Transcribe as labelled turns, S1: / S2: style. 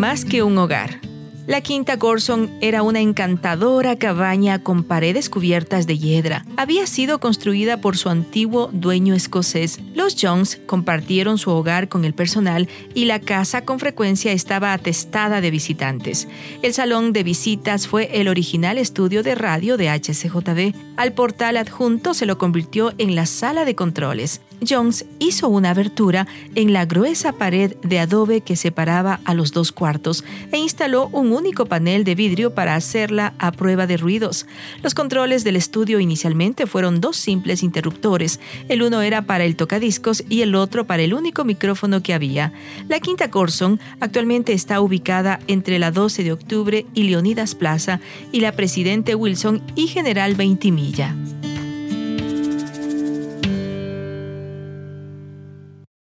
S1: más que un hogar. La Quinta Gorson era una encantadora cabaña con paredes cubiertas de hiedra. Había sido construida por su antiguo dueño escocés. Los Jones compartieron su hogar con el personal y la casa con frecuencia estaba atestada de visitantes. El salón de visitas fue el original estudio de radio de HCJB. Al portal adjunto se lo convirtió en la sala de controles. Jones hizo una abertura en la gruesa pared de adobe que separaba a los dos cuartos e instaló un único panel de vidrio para hacerla a prueba de ruidos. Los controles del estudio inicialmente fueron dos simples interruptores. El uno era para el tocadiscos y el otro para el único micrófono que había. La Quinta Corson actualmente está ubicada entre la 12 de octubre y Leonidas Plaza y la Presidente Wilson y General Veintimilla.